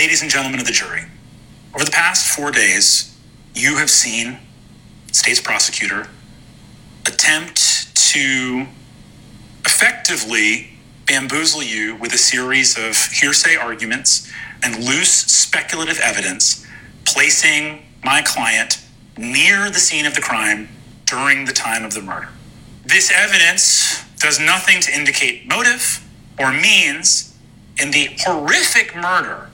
ladies and gentlemen of the jury, over the past four days, you have seen state's prosecutor attempt to effectively bamboozle you with a series of hearsay arguments and loose speculative evidence, placing my client near the scene of the crime during the time of the murder. This evidence does nothing to indicate motive or means in the horrific murder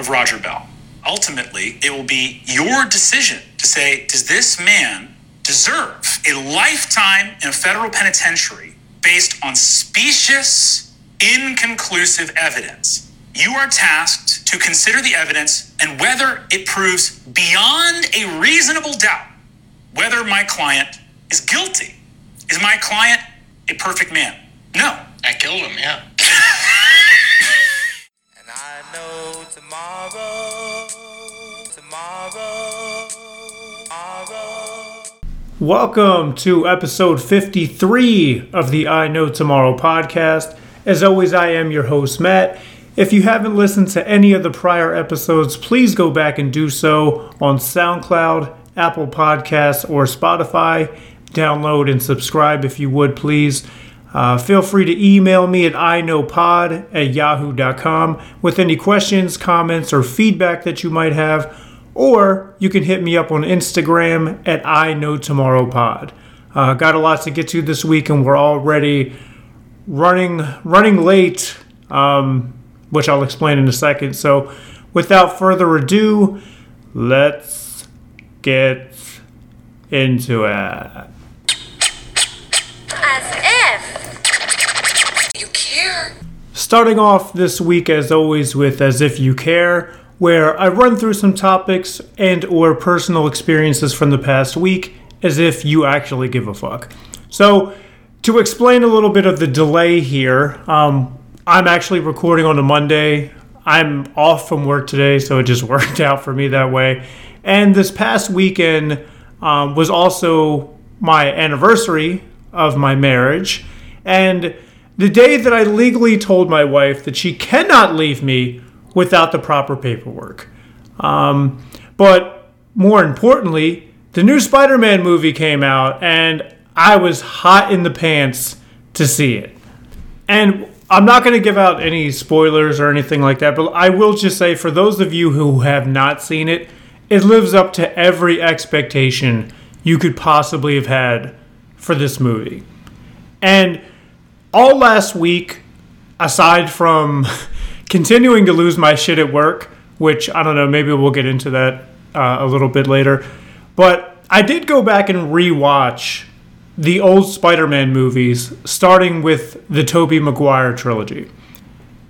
of Roger Bell. Ultimately, it will be your decision to say, does this man deserve a lifetime in a federal penitentiary based on specious, inconclusive evidence? You are tasked to consider the evidence and whether it proves beyond a reasonable doubt whether my client is guilty. Is my client a perfect man? No. I killed him, yeah. I know tomorrow, tomorrow, tomorrow. Welcome to episode 53 of the I Know Tomorrow podcast. As always, I am your host, Matt. If you haven't listened to any of the prior episodes, please go back and do so on SoundCloud, Apple Podcasts, or Spotify. Download and subscribe if you would, please. Uh, feel free to email me at iknowpod at yahoo.com with any questions, comments, or feedback that you might have. Or you can hit me up on Instagram at iknowtomorrowpod. Uh, got a lot to get to this week, and we're already running running late, um, which I'll explain in a second. So, without further ado, let's get into it. Starting off this week, as always, with As If You Care, where I run through some topics and or personal experiences from the past week as if you actually give a fuck. So, to explain a little bit of the delay here, um, I'm actually recording on a Monday. I'm off from work today, so it just worked out for me that way. And this past weekend um, was also my anniversary of my marriage. And the day that I legally told my wife that she cannot leave me without the proper paperwork. Um, but more importantly, the new Spider Man movie came out, and I was hot in the pants to see it. And I'm not going to give out any spoilers or anything like that, but I will just say for those of you who have not seen it, it lives up to every expectation you could possibly have had for this movie. And all last week, aside from continuing to lose my shit at work, which I don't know, maybe we'll get into that uh, a little bit later, but I did go back and rewatch the old Spider Man movies, starting with the Tobey Maguire trilogy.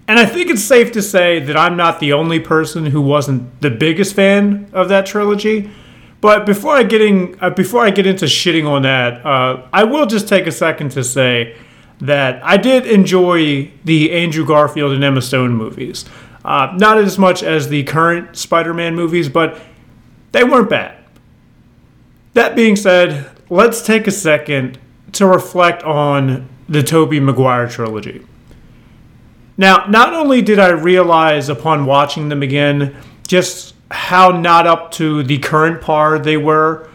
And I think it's safe to say that I'm not the only person who wasn't the biggest fan of that trilogy. But before I getting uh, before I get into shitting on that, uh, I will just take a second to say that I did enjoy the Andrew Garfield and Emma Stone movies. Uh, not as much as the current Spider-Man movies, but they weren't bad. That being said, let's take a second to reflect on the Tobey Maguire trilogy. Now, not only did I realize upon watching them again just how not up to the current par they were,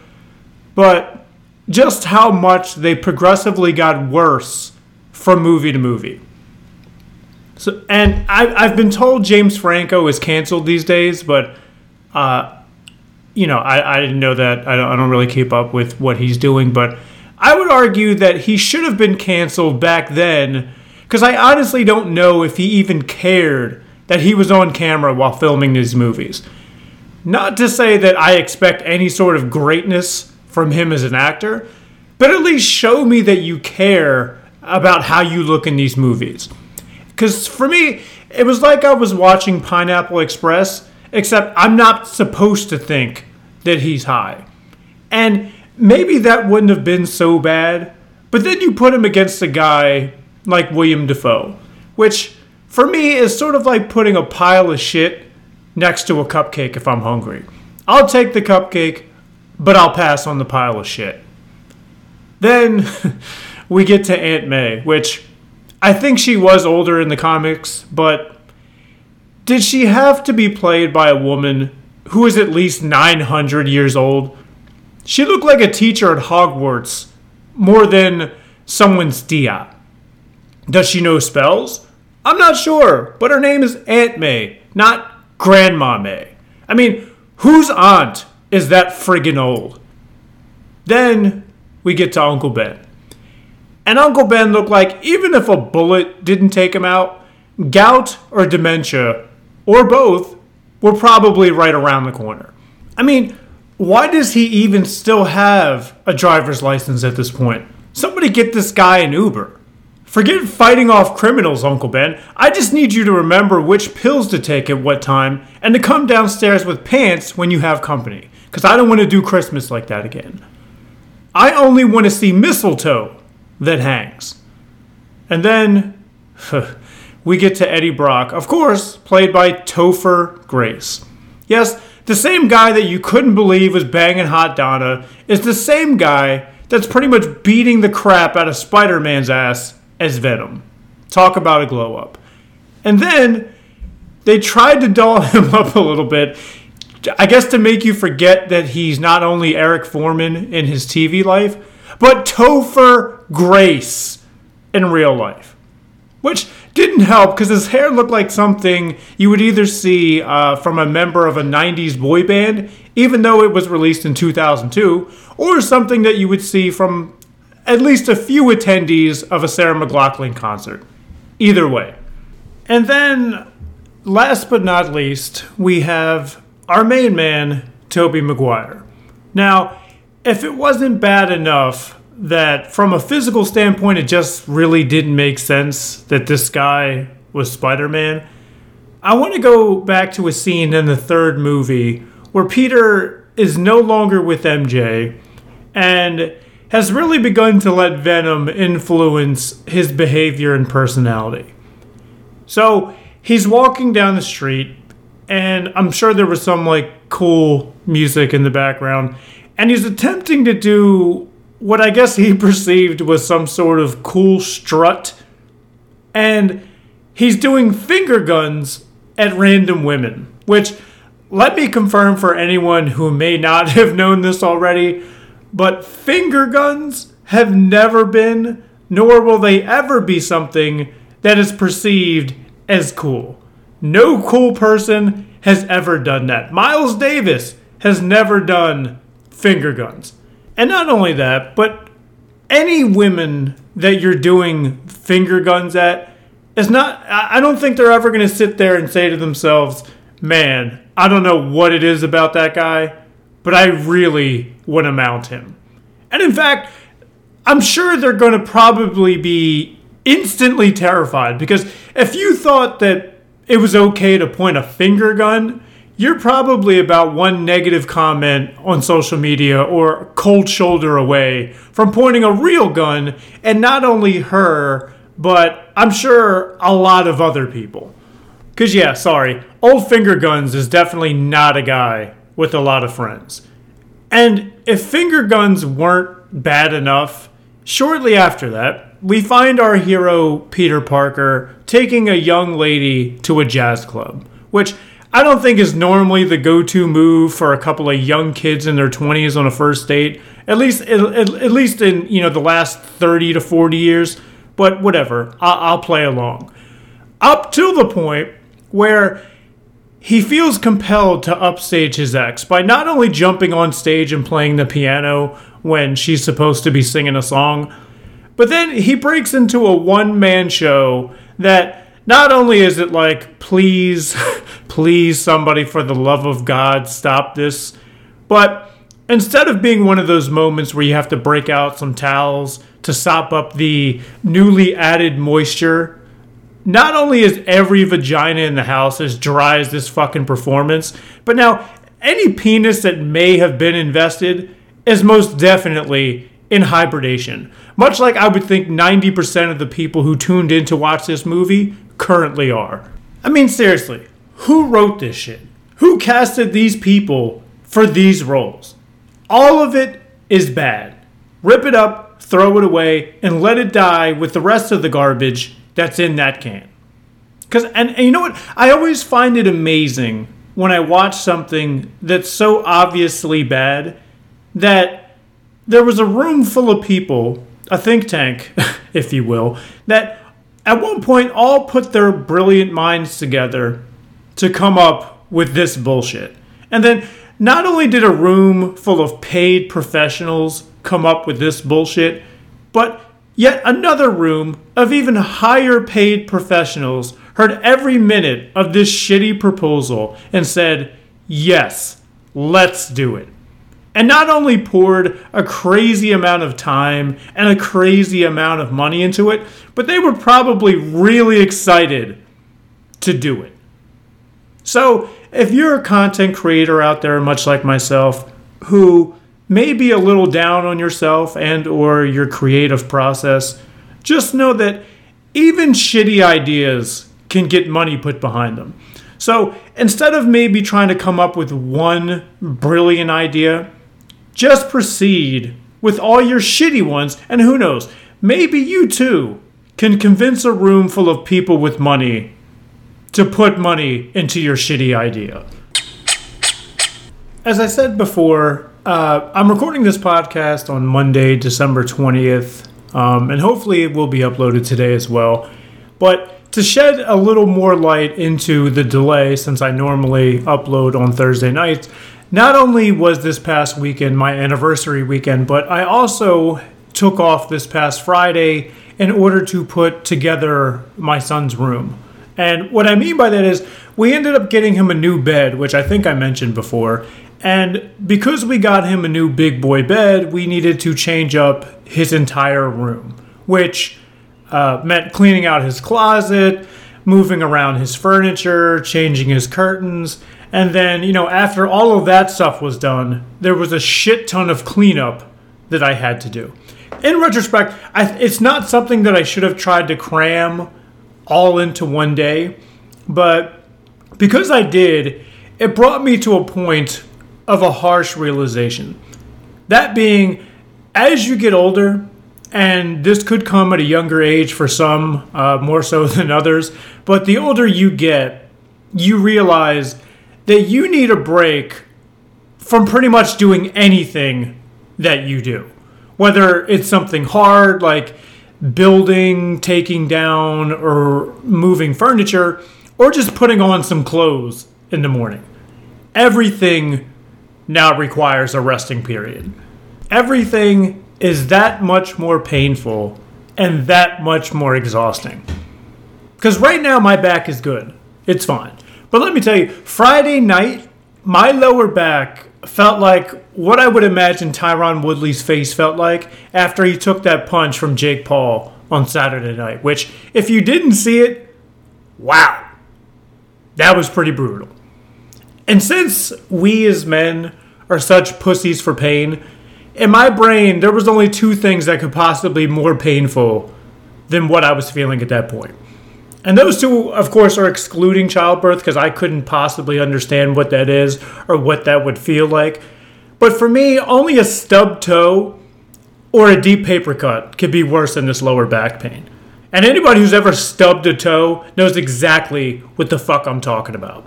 but just how much they progressively got worse from movie to movie. So, and I, I've been told James Franco is canceled these days, but uh, you know, I, I didn't know that. I don't, I don't really keep up with what he's doing, but I would argue that he should have been canceled back then because I honestly don't know if he even cared that he was on camera while filming these movies. Not to say that I expect any sort of greatness from him as an actor, but at least show me that you care about how you look in these movies. Because for me, it was like I was watching Pineapple Express, except I'm not supposed to think that he's high. And maybe that wouldn't have been so bad, but then you put him against a guy like William Dafoe, which for me is sort of like putting a pile of shit next to a cupcake if I'm hungry. I'll take the cupcake, but I'll pass on the pile of shit. Then we get to Aunt May, which I think she was older in the comics, but did she have to be played by a woman who is at least 900 years old? She looked like a teacher at Hogwarts more than someone's Dia. Does she know spells? I'm not sure, but her name is Aunt May, not Grandma May. I mean, whose aunt is that friggin' old? Then we get to Uncle Ben. And Uncle Ben looked like even if a bullet didn't take him out, gout or dementia, or both, were probably right around the corner. I mean, why does he even still have a driver's license at this point? Somebody get this guy an Uber. Forget fighting off criminals, Uncle Ben. I just need you to remember which pills to take at what time and to come downstairs with pants when you have company. Because I don't want to do Christmas like that again. I only want to see mistletoe that hangs. And then we get to Eddie Brock, of course, played by Topher Grace. Yes, the same guy that you couldn't believe was banging Hot Donna is the same guy that's pretty much beating the crap out of Spider Man's ass as Venom. Talk about a glow up. And then they tried to doll him up a little bit, I guess to make you forget that he's not only Eric Forman in his TV life, but Topher Grace in real life. Which didn't help because his hair looked like something you would either see uh, from a member of a 90s boy band, even though it was released in 2002, or something that you would see from at least a few attendees of a Sarah McLachlan concert. Either way. And then, last but not least, we have our main man, Tobey Maguire. Now, if it wasn't bad enough that from a physical standpoint, it just really didn't make sense that this guy was Spider Man. I want to go back to a scene in the third movie where Peter is no longer with MJ and has really begun to let Venom influence his behavior and personality. So he's walking down the street, and I'm sure there was some like cool music in the background, and he's attempting to do what I guess he perceived was some sort of cool strut. And he's doing finger guns at random women, which let me confirm for anyone who may not have known this already, but finger guns have never been, nor will they ever be something that is perceived as cool. No cool person has ever done that. Miles Davis has never done finger guns. And not only that, but any women that you're doing finger guns at is not, I don't think they're ever going to sit there and say to themselves, man, I don't know what it is about that guy, but I really want to mount him. And in fact, I'm sure they're going to probably be instantly terrified because if you thought that it was okay to point a finger gun you're probably about one negative comment on social media or cold shoulder away from pointing a real gun and not only her, but I'm sure a lot of other people. Because, yeah, sorry, Old Finger Guns is definitely not a guy with a lot of friends. And if finger guns weren't bad enough, shortly after that, we find our hero, Peter Parker, taking a young lady to a jazz club, which I don't think is normally the go-to move for a couple of young kids in their 20s on a first date. At least, at, at least in you know the last 30 to 40 years. But whatever, I'll, I'll play along. Up to the point where he feels compelled to upstage his ex by not only jumping on stage and playing the piano when she's supposed to be singing a song, but then he breaks into a one-man show that not only is it like, please, please, somebody, for the love of God, stop this, but instead of being one of those moments where you have to break out some towels to sop up the newly added moisture, not only is every vagina in the house as dry as this fucking performance, but now any penis that may have been invested is most definitely in hibernation. Much like I would think 90% of the people who tuned in to watch this movie currently are. I mean, seriously, who wrote this shit? Who casted these people for these roles? All of it is bad. Rip it up, throw it away, and let it die with the rest of the garbage that's in that can. Because and, and you know what? I always find it amazing when I watch something that's so obviously bad that there was a room full of people, a think tank, if you will, that at one point all put their brilliant minds together to come up with this bullshit. And then not only did a room full of paid professionals come up with this bullshit, but yet another room of even higher paid professionals heard every minute of this shitty proposal and said, Yes, let's do it. And not only poured a crazy amount of time and a crazy amount of money into it, but they were probably really excited to do it. So, if you're a content creator out there much like myself who may be a little down on yourself and or your creative process, just know that even shitty ideas can get money put behind them. So, instead of maybe trying to come up with one brilliant idea, just proceed with all your shitty ones and who knows, maybe you too can convince a room full of people with money to put money into your shitty idea. As I said before, uh, I'm recording this podcast on Monday, December 20th, um, and hopefully it will be uploaded today as well. But to shed a little more light into the delay, since I normally upload on Thursday nights, not only was this past weekend my anniversary weekend, but I also took off this past Friday in order to put together my son's room. And what I mean by that is, we ended up getting him a new bed, which I think I mentioned before. And because we got him a new big boy bed, we needed to change up his entire room, which uh, meant cleaning out his closet, moving around his furniture, changing his curtains. And then, you know, after all of that stuff was done, there was a shit ton of cleanup that I had to do. In retrospect, I, it's not something that I should have tried to cram all into one day, but because I did, it brought me to a point of a harsh realization. That being, as you get older, and this could come at a younger age for some, uh, more so than others, but the older you get, you realize that you need a break from pretty much doing anything that you do. Whether it's something hard like building, taking down, or moving furniture, or just putting on some clothes in the morning. Everything now requires a resting period. Everything is that much more painful and that much more exhausting. Because right now, my back is good. It's fine. But let me tell you, Friday night, my lower back felt like what I would imagine Tyron Woodley's face felt like after he took that punch from Jake Paul on Saturday night. Which, if you didn't see it, wow, that was pretty brutal. And since we as men are such pussies for pain, in my brain, there was only two things that could possibly be more painful than what I was feeling at that point. And those two, of course, are excluding childbirth because I couldn't possibly understand what that is or what that would feel like. But for me, only a stubbed toe or a deep paper cut could be worse than this lower back pain. And anybody who's ever stubbed a toe knows exactly what the fuck I'm talking about.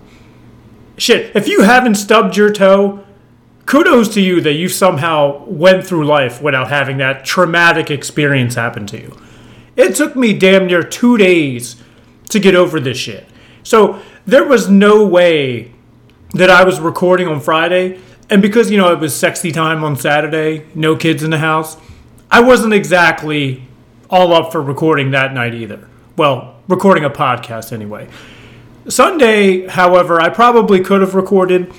Shit, if you haven't stubbed your toe, kudos to you that you somehow went through life without having that traumatic experience happen to you. It took me damn near two days to get over this shit. So there was no way that I was recording on Friday. And because, you know, it was sexy time on Saturday, no kids in the house, I wasn't exactly all up for recording that night either. Well, recording a podcast anyway. Sunday, however, I probably could have recorded,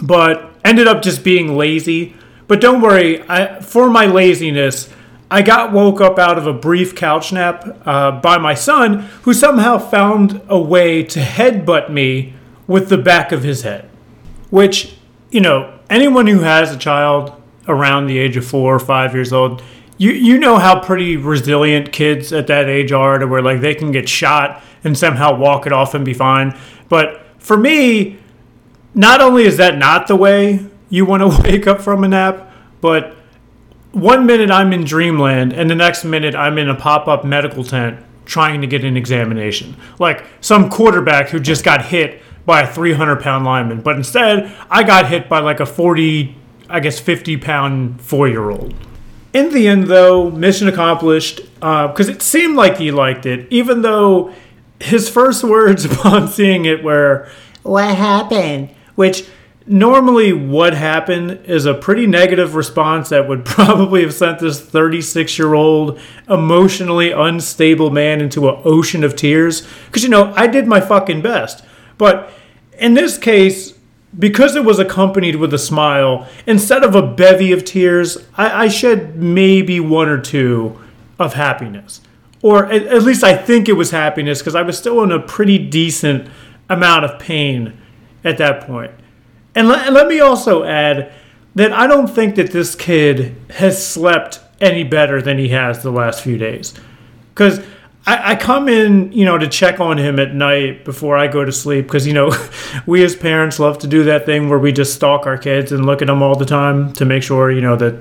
but ended up just being lazy. But don't worry, I, for my laziness, I got woke up out of a brief couch nap uh, by my son, who somehow found a way to headbutt me with the back of his head. Which, you know, anyone who has a child around the age of four or five years old, you you know how pretty resilient kids at that age are to where like they can get shot and somehow walk it off and be fine. But for me, not only is that not the way you want to wake up from a nap, but one minute I'm in dreamland and the next minute I'm in a pop-up medical tent trying to get an examination. Like some quarterback who just got hit by a 300 pound lineman, but instead I got hit by like a 40, I guess 50 pound four year old. In the end, though, mission accomplished uh, because it seemed like he liked it, even though his first words upon seeing it were, What happened? Which normally, what happened is a pretty negative response that would probably have sent this 36 year old, emotionally unstable man into an ocean of tears. Because, you know, I did my fucking best. But in this case, because it was accompanied with a smile, instead of a bevy of tears, I, I shed maybe one or two of happiness. Or at, at least I think it was happiness because I was still in a pretty decent amount of pain at that point. And let, let me also add that I don't think that this kid has slept any better than he has the last few days. Because I, I come in, you know, to check on him at night before I go to sleep because, you know, we as parents love to do that thing where we just stalk our kids and look at them all the time to make sure, you know, that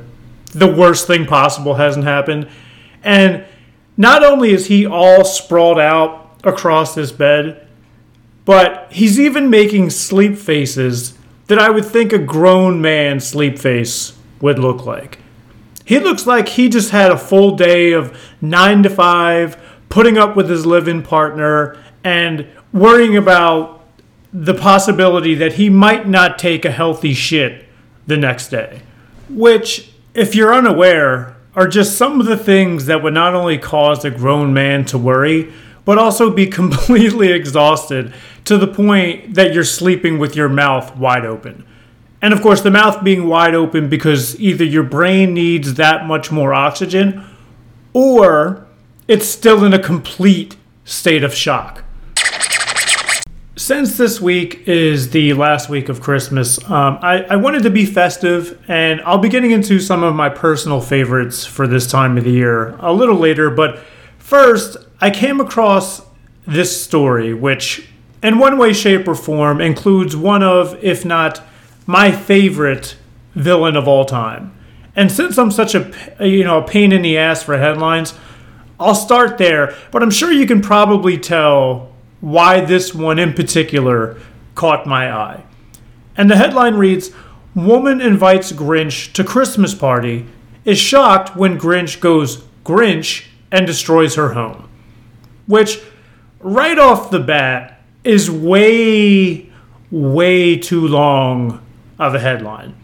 the worst thing possible hasn't happened. And not only is he all sprawled out across this bed, but he's even making sleep faces that I would think a grown man sleep face would look like. He looks like he just had a full day of nine to five, putting up with his live-in partner and worrying about the possibility that he might not take a healthy shit the next day. Which, if you're unaware, are just some of the things that would not only cause a grown man to worry, but also be completely exhausted to the point that you're sleeping with your mouth wide open. And of course, the mouth being wide open because either your brain needs that much more oxygen or it's still in a complete state of shock. Since this week is the last week of Christmas, um, I, I wanted to be festive, and I'll be getting into some of my personal favorites for this time of the year a little later. But first, I came across this story, which, in one way, shape, or form, includes one of, if not my favorite villain of all time. And since I'm such a you know a pain in the ass for headlines, I'll start there, but I'm sure you can probably tell why this one in particular caught my eye. And the headline reads Woman invites Grinch to Christmas party, is shocked when Grinch goes Grinch and destroys her home. Which, right off the bat, is way, way too long of a headline.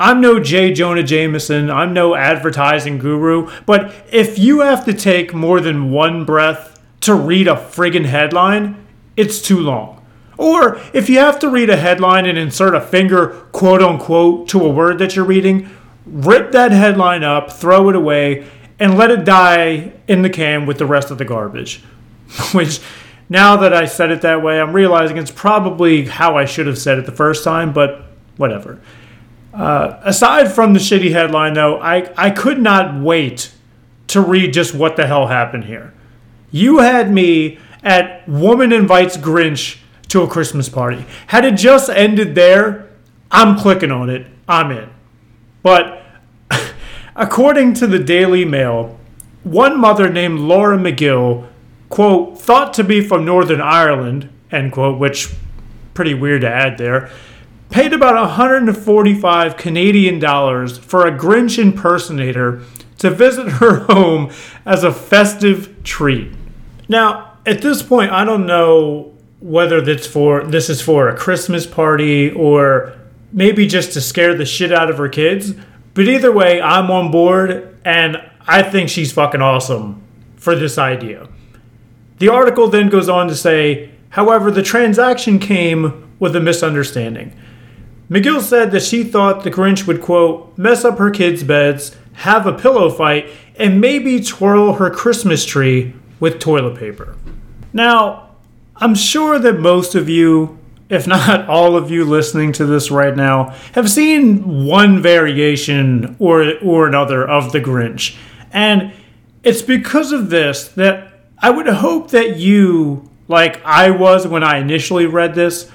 I'm no J. Jonah Jameson. I'm no advertising guru. But if you have to take more than one breath to read a friggin' headline, it's too long. Or if you have to read a headline and insert a finger, quote unquote, to a word that you're reading, rip that headline up, throw it away, and let it die in the can with the rest of the garbage. Which, now that I said it that way, I'm realizing it's probably how I should have said it the first time, but whatever. Uh, aside from the shitty headline, though, I, I could not wait to read just what the hell happened here. You had me at Woman Invites Grinch to a Christmas Party. Had it just ended there, I'm clicking on it. I'm in. But according to the Daily Mail, one mother named Laura McGill, quote, thought to be from Northern Ireland, end quote, which pretty weird to add there, paid about 145 Canadian dollars for a Grinch impersonator to visit her home as a festive treat. Now, at this point, I don't know whether this for this is for a Christmas party or maybe just to scare the shit out of her kids. But either way, I'm on board and I think she's fucking awesome for this idea. The article then goes on to say, however, the transaction came with a misunderstanding. McGill said that she thought the Grinch would, quote, mess up her kids' beds, have a pillow fight, and maybe twirl her Christmas tree with toilet paper. Now, I'm sure that most of you, if not all of you listening to this right now, have seen one variation or, or another of the Grinch. And it's because of this that I would hope that you, like I was when I initially read this,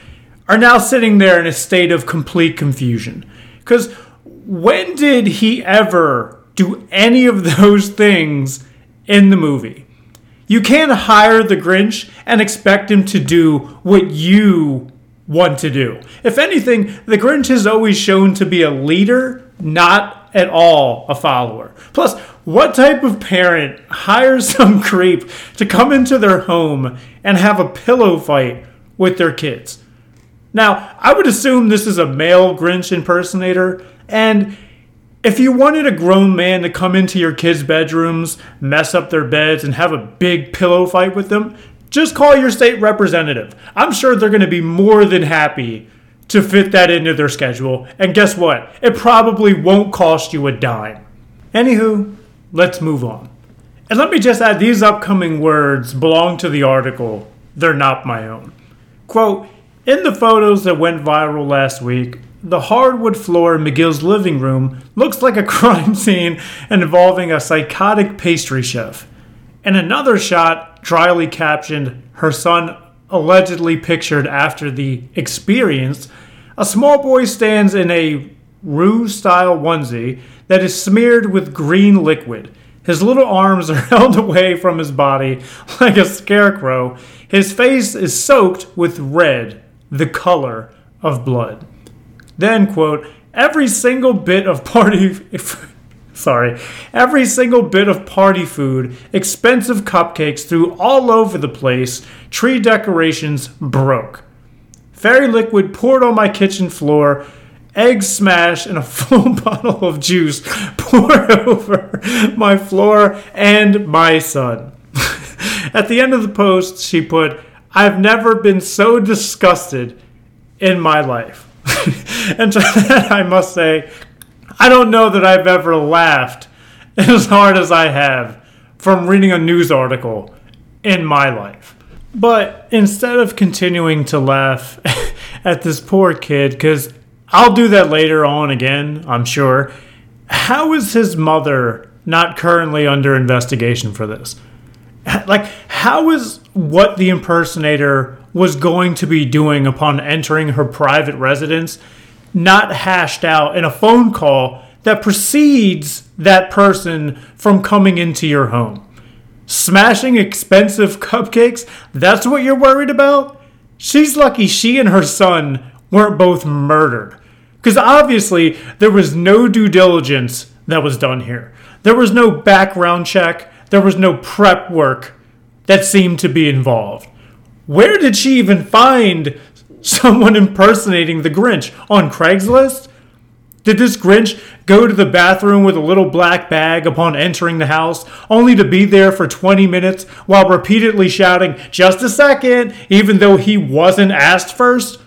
are now sitting there in a state of complete confusion. Because when did he ever do any of those things in the movie? You can't hire the Grinch and expect him to do what you want to do. If anything, the Grinch has always shown to be a leader, not at all a follower. Plus, what type of parent hires some creep to come into their home and have a pillow fight with their kids? Now, I would assume this is a male Grinch impersonator, and if you wanted a grown man to come into your kids' bedrooms, mess up their beds, and have a big pillow fight with them, just call your state representative. I'm sure they're going to be more than happy to fit that into their schedule. And guess what? It probably won't cost you a dime. Anywho, let's move on. And let me just add these upcoming words belong to the article, they're not my own. Quote, in the photos that went viral last week, the hardwood floor in McGill's living room looks like a crime scene involving a psychotic pastry chef. In another shot, dryly captioned, her son allegedly pictured after the experience, a small boy stands in a Rue style onesie that is smeared with green liquid. His little arms are held away from his body like a scarecrow. His face is soaked with red, the color of blood. Then, quote, every single bit of party. Sorry, every single bit of party food, expensive cupcakes threw all over the place, tree decorations broke. Fairy liquid poured on my kitchen floor, eggs smashed, and a full bottle of juice poured over my floor and my son. At the end of the post, she put, I've never been so disgusted in my life. and to that, I must say, I don't know that I've ever laughed as hard as I have from reading a news article in my life. But instead of continuing to laugh at this poor kid, because I'll do that later on again, I'm sure, how is his mother not currently under investigation for this? Like, how is what the impersonator was going to be doing upon entering her private residence not hashed out in a phone call that precedes that person from coming into your home? Smashing expensive cupcakes? That's what you're worried about? She's lucky she and her son weren't both murdered. Because obviously, there was no due diligence that was done here. There was no background check, there was no prep work that seemed to be involved. Where did she even find someone impersonating the Grinch? On Craigslist? Did this Grinch go to the bathroom with a little black bag upon entering the house, only to be there for 20 minutes while repeatedly shouting, just a second, even though he wasn't asked first?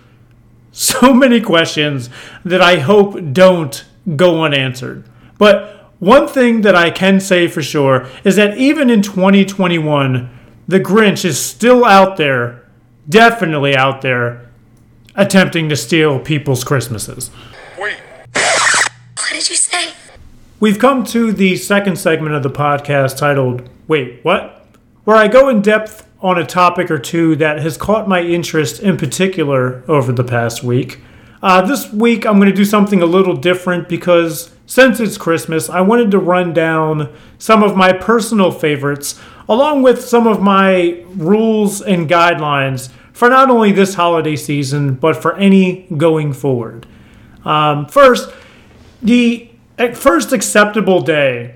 So many questions that I hope don't go unanswered. But one thing that I can say for sure is that even in 2021, the Grinch is still out there, definitely out there, attempting to steal people's Christmases. Wait. What did you say? We've come to the second segment of the podcast titled Wait, What? Where I go in depth on a topic or two that has caught my interest in particular over the past week. Uh, this week, I'm going to do something a little different because since it's Christmas, I wanted to run down some of my personal favorites along with some of my rules and guidelines for not only this holiday season, but for any going forward. Um, first, the first acceptable day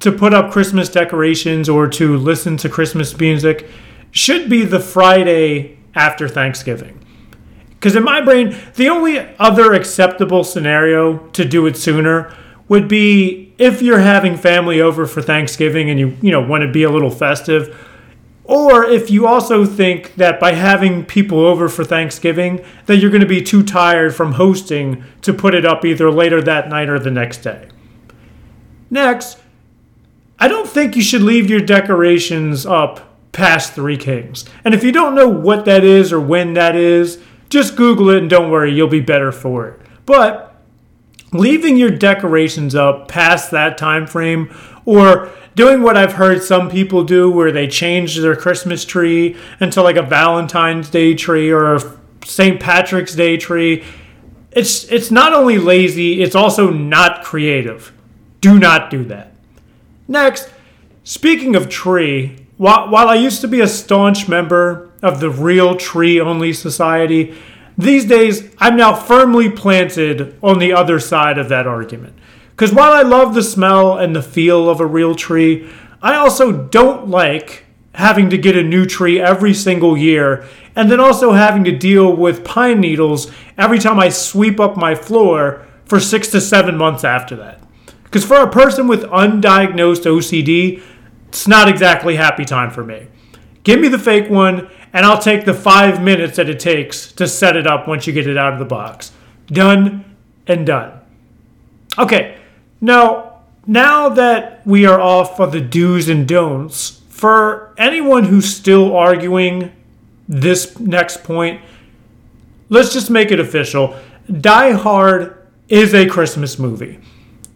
to put up Christmas decorations or to listen to Christmas music should be the Friday after Thanksgiving. Because in my brain, the only other acceptable scenario to do it sooner would be if you're having family over for Thanksgiving and you, you know, want to be a little festive. Or if you also think that by having people over for Thanksgiving, that you're going to be too tired from hosting to put it up either later that night or the next day. Next, I don't think you should leave your decorations up past Three Kings. And if you don't know what that is or when that is, just Google it and don't worry, you'll be better for it. But leaving your decorations up past that time frame or doing what I've heard some people do where they change their Christmas tree into like a Valentine's Day tree or a St. Patrick's Day tree. It's it's not only lazy, it's also not creative. Do not do that. Next, speaking of tree, while, while I used to be a staunch member of the Real Tree Only Society, these days I'm now firmly planted on the other side of that argument. Because while I love the smell and the feel of a real tree, I also don't like having to get a new tree every single year and then also having to deal with pine needles every time I sweep up my floor for six to seven months after that. Because for a person with undiagnosed OCD, it's not exactly happy time for me. Give me the fake one, and I'll take the five minutes that it takes to set it up once you get it out of the box. Done and done. Okay, now, now that we are off of the do's and don'ts, for anyone who's still arguing this next point, let's just make it official. Die Hard is a Christmas movie.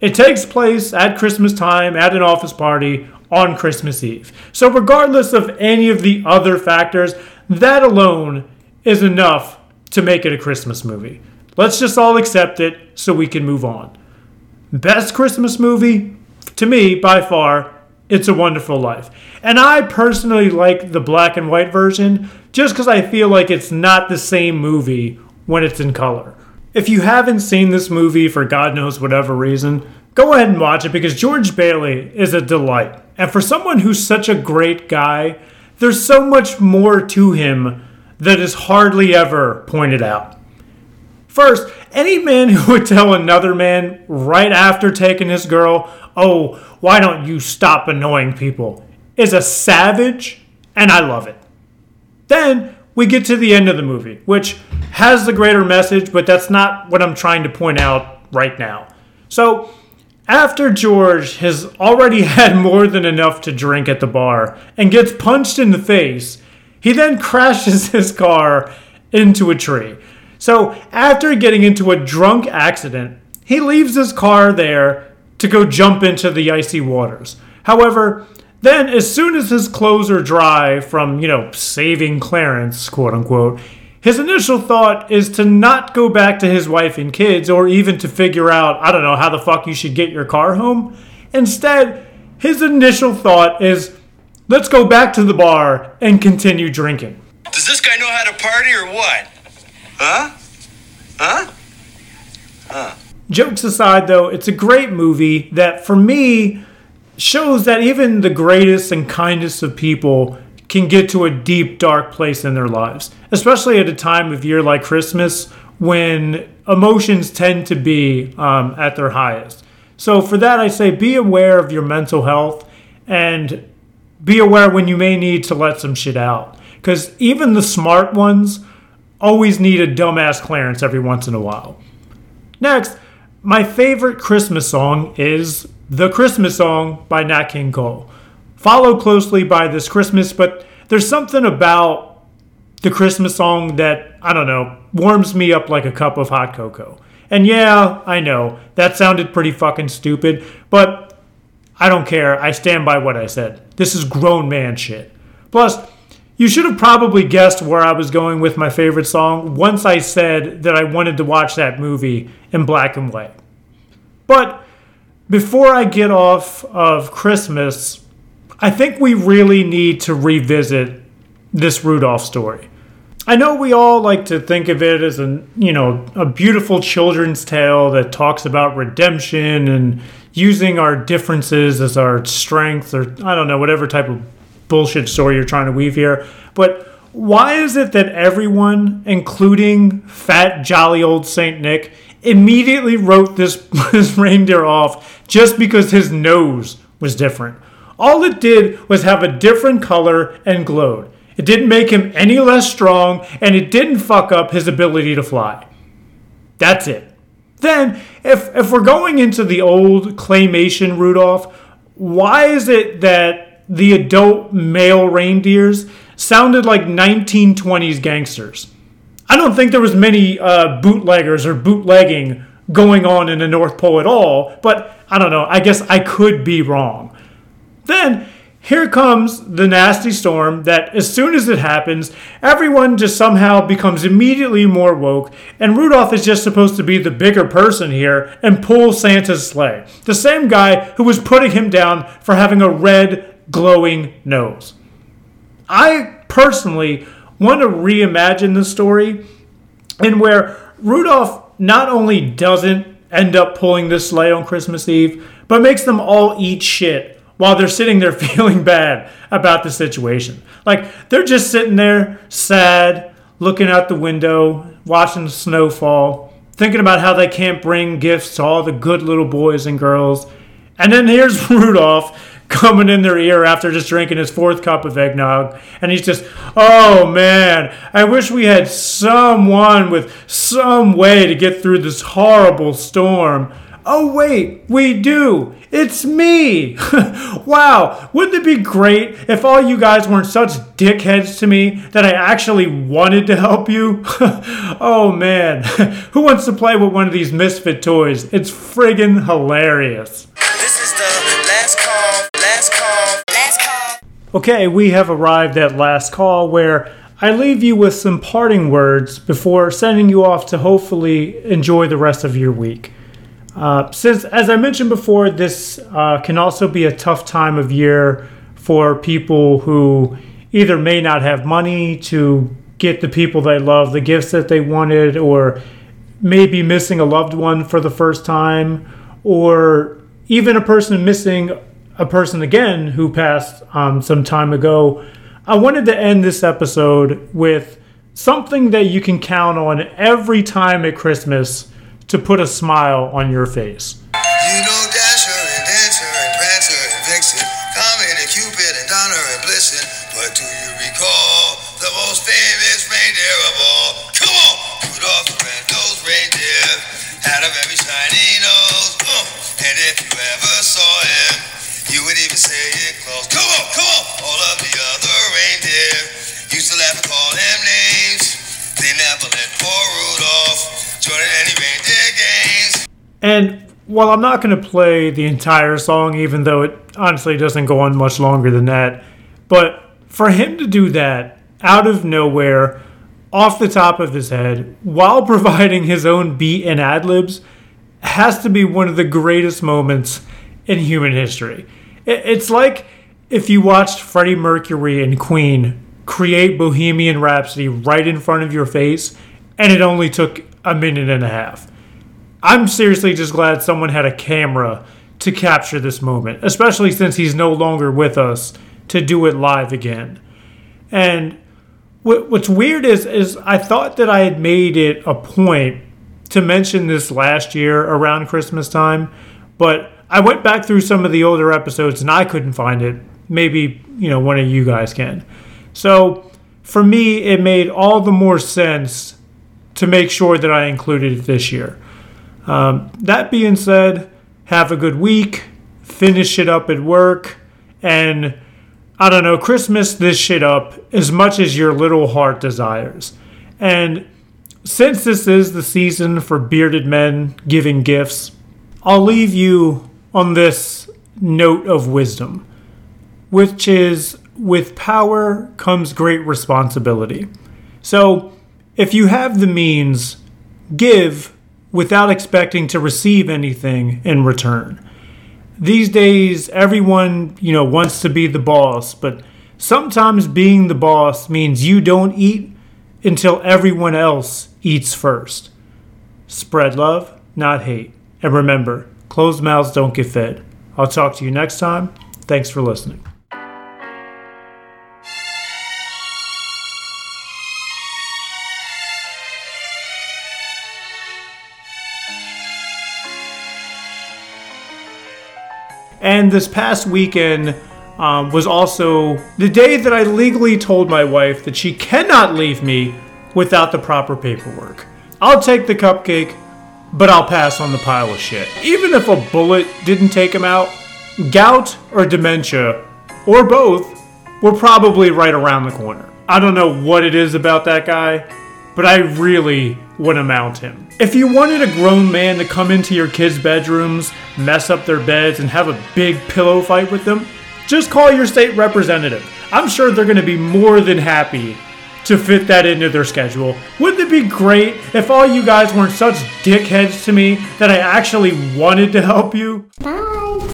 It takes place at Christmas time at an office party on Christmas Eve. So, regardless of any of the other factors, that alone is enough to make it a Christmas movie. Let's just all accept it so we can move on. Best Christmas movie? To me, by far, It's a Wonderful Life. And I personally like the black and white version just because I feel like it's not the same movie when it's in color. If you haven't seen this movie for God knows whatever reason, go ahead and watch it because George Bailey is a delight. And for someone who's such a great guy, there's so much more to him that is hardly ever pointed out. First, any man who would tell another man right after taking his girl, oh, why don't you stop annoying people, is a savage, and I love it. Then we get to the end of the movie, which has the greater message, but that's not what I'm trying to point out right now. So, after George has already had more than enough to drink at the bar and gets punched in the face, he then crashes his car into a tree. So, after getting into a drunk accident, he leaves his car there to go jump into the icy waters. However, then as soon as his clothes are dry from, you know, saving Clarence, quote unquote, his initial thought is to not go back to his wife and kids or even to figure out, I don't know, how the fuck you should get your car home. Instead, his initial thought is, let's go back to the bar and continue drinking. Does this guy know how to party or what? Huh? Huh? Huh. Jokes aside, though, it's a great movie that, for me, shows that even the greatest and kindest of people can get to a deep, dark place in their lives, especially at a time of year like Christmas when emotions tend to be um, at their highest. So, for that, I say be aware of your mental health and be aware when you may need to let some shit out. Because even the smart ones always need a dumbass Clarence every once in a while. Next, my favorite Christmas song is The Christmas Song by Nat King Cole. Followed closely by This Christmas, but there's something about the Christmas song that, I don't know, warms me up like a cup of hot cocoa. And yeah, I know, that sounded pretty fucking stupid, but I don't care. I stand by what I said. This is grown man shit. Plus, you should have probably guessed where I was going with my favorite song once I said that I wanted to watch that movie in black and white. But before I get off of Christmas, I think we really need to revisit this Rudolph story. I know we all like to think of it as a, you know, a beautiful children's tale that talks about redemption and using our differences as our strength or I don't know, whatever type of bullshit story you're trying to weave here. But why is it that everyone, including fat, jolly old Saint Nick, immediately wrote this, this reindeer off just because his nose was different? All it did was have a different color and glowed. It didn't make him any less strong, and it didn't fuck up his ability to fly. That's it. Then, if, if we're going into the old claymation Rudolph, why is it that the adult male reindeers sounded like 1920s gangsters? I don't think there was many uh, bootleggers or bootlegging going on in the North Pole at all, but I don't know. I guess I could be wrong. Then here comes the nasty storm that as soon as it happens, everyone just somehow becomes immediately more woke, and Rudolph is just supposed to be the bigger person here and pull Santa's sleigh. The same guy who was putting him down for having a red, glowing nose. I personally want to reimagine the story and where Rudolph not only doesn't end up pulling this sleigh on Christmas Eve, but makes them all eat shit while they're sitting there feeling bad about the situation. Like they're just sitting there sad, looking out the window, watching the snow fall, thinking about how they can't bring gifts to all the good little boys and girls. And then here's Rudolph coming in their ear after just drinking his fourth cup of eggnog. And he's just, oh man, I wish we had someone with some way to get through this horrible storm. Oh, wait, we do. It's me. wow, wouldn't it be great if all you guys weren't such dickheads to me that I actually wanted to help you? oh man, who wants to play with one of these misfit toys? It's friggin' hilarious. Okay, we have arrived at last call where I leave you with some parting words before sending you off to hopefully enjoy the rest of your week. Uh, since, as I mentioned before, this uh, can also be a tough time of year for people who either may not have money to get the people they love the gifts that they wanted, or may be missing a loved one for the first time, or even a person missing a person again who passed um, some time ago. I wanted to end this episode with something that you can count on every time at Christmas to put a smile on your face. You know and Dancer and and Vixen, and Cupid and and. But do you recall the most famous reindeer of all? Come on! Rudolph the red-nosed reindeer had a very shiny nose. Uh, and if you ever saw him, you would even say it close. Come on, come on! All of the other reindeer used to laugh and call him names. They never let poor Rudolph join any reindeer games. And while I'm not going to play the entire song, even though it honestly doesn't go on much longer than that, but for him to do that out of nowhere, off the top of his head, while providing his own beat and ad libs, has to be one of the greatest moments in human history. It- It's like if you watched Freddie Mercury and Queen create Bohemian Rhapsody right in front of your face, and it only took a minute and a half. I'm seriously just glad someone had a camera to capture this moment, especially since he's no longer with us to do it live again. And what's weird is is I thought that I had made it a point to mention this last year around Christmas time, but I went back through some of the older episodes and I couldn't find it. Maybe, you know, one of you guys can. So, for me, it made all the more sense to make sure that I included it this year. Um, that being said, have a good week, finish it up at work, and I don't know, Christmas this shit up as much as your little heart desires. And since this is the season for bearded men giving gifts, I'll leave you on this note of wisdom, which is with power comes great responsibility. So, if you have the means, give without expecting to receive anything in return. These days, everyone, you know, wants to be the boss, but sometimes being the boss means you don't eat until everyone else eats first. Spread love, not hate. And remember, closed mouths don't get fed. I'll talk to you next time. Thanks for listening. And this past weekend um, was also the day that I legally told my wife that she cannot leave me without the proper paperwork. I'll take the cupcake, but I'll pass on the pile of shit. Even if a bullet didn't take him out, gout or dementia, or both, were probably right around the corner. I don't know what it is about that guy, but I really to mount him. If you wanted a grown man to come into your kids' bedrooms, mess up their beds, and have a big pillow fight with them, just call your state representative. I'm sure they're going to be more than happy to fit that into their schedule. Wouldn't it be great if all you guys weren't such dickheads to me that I actually wanted to help you? Bye.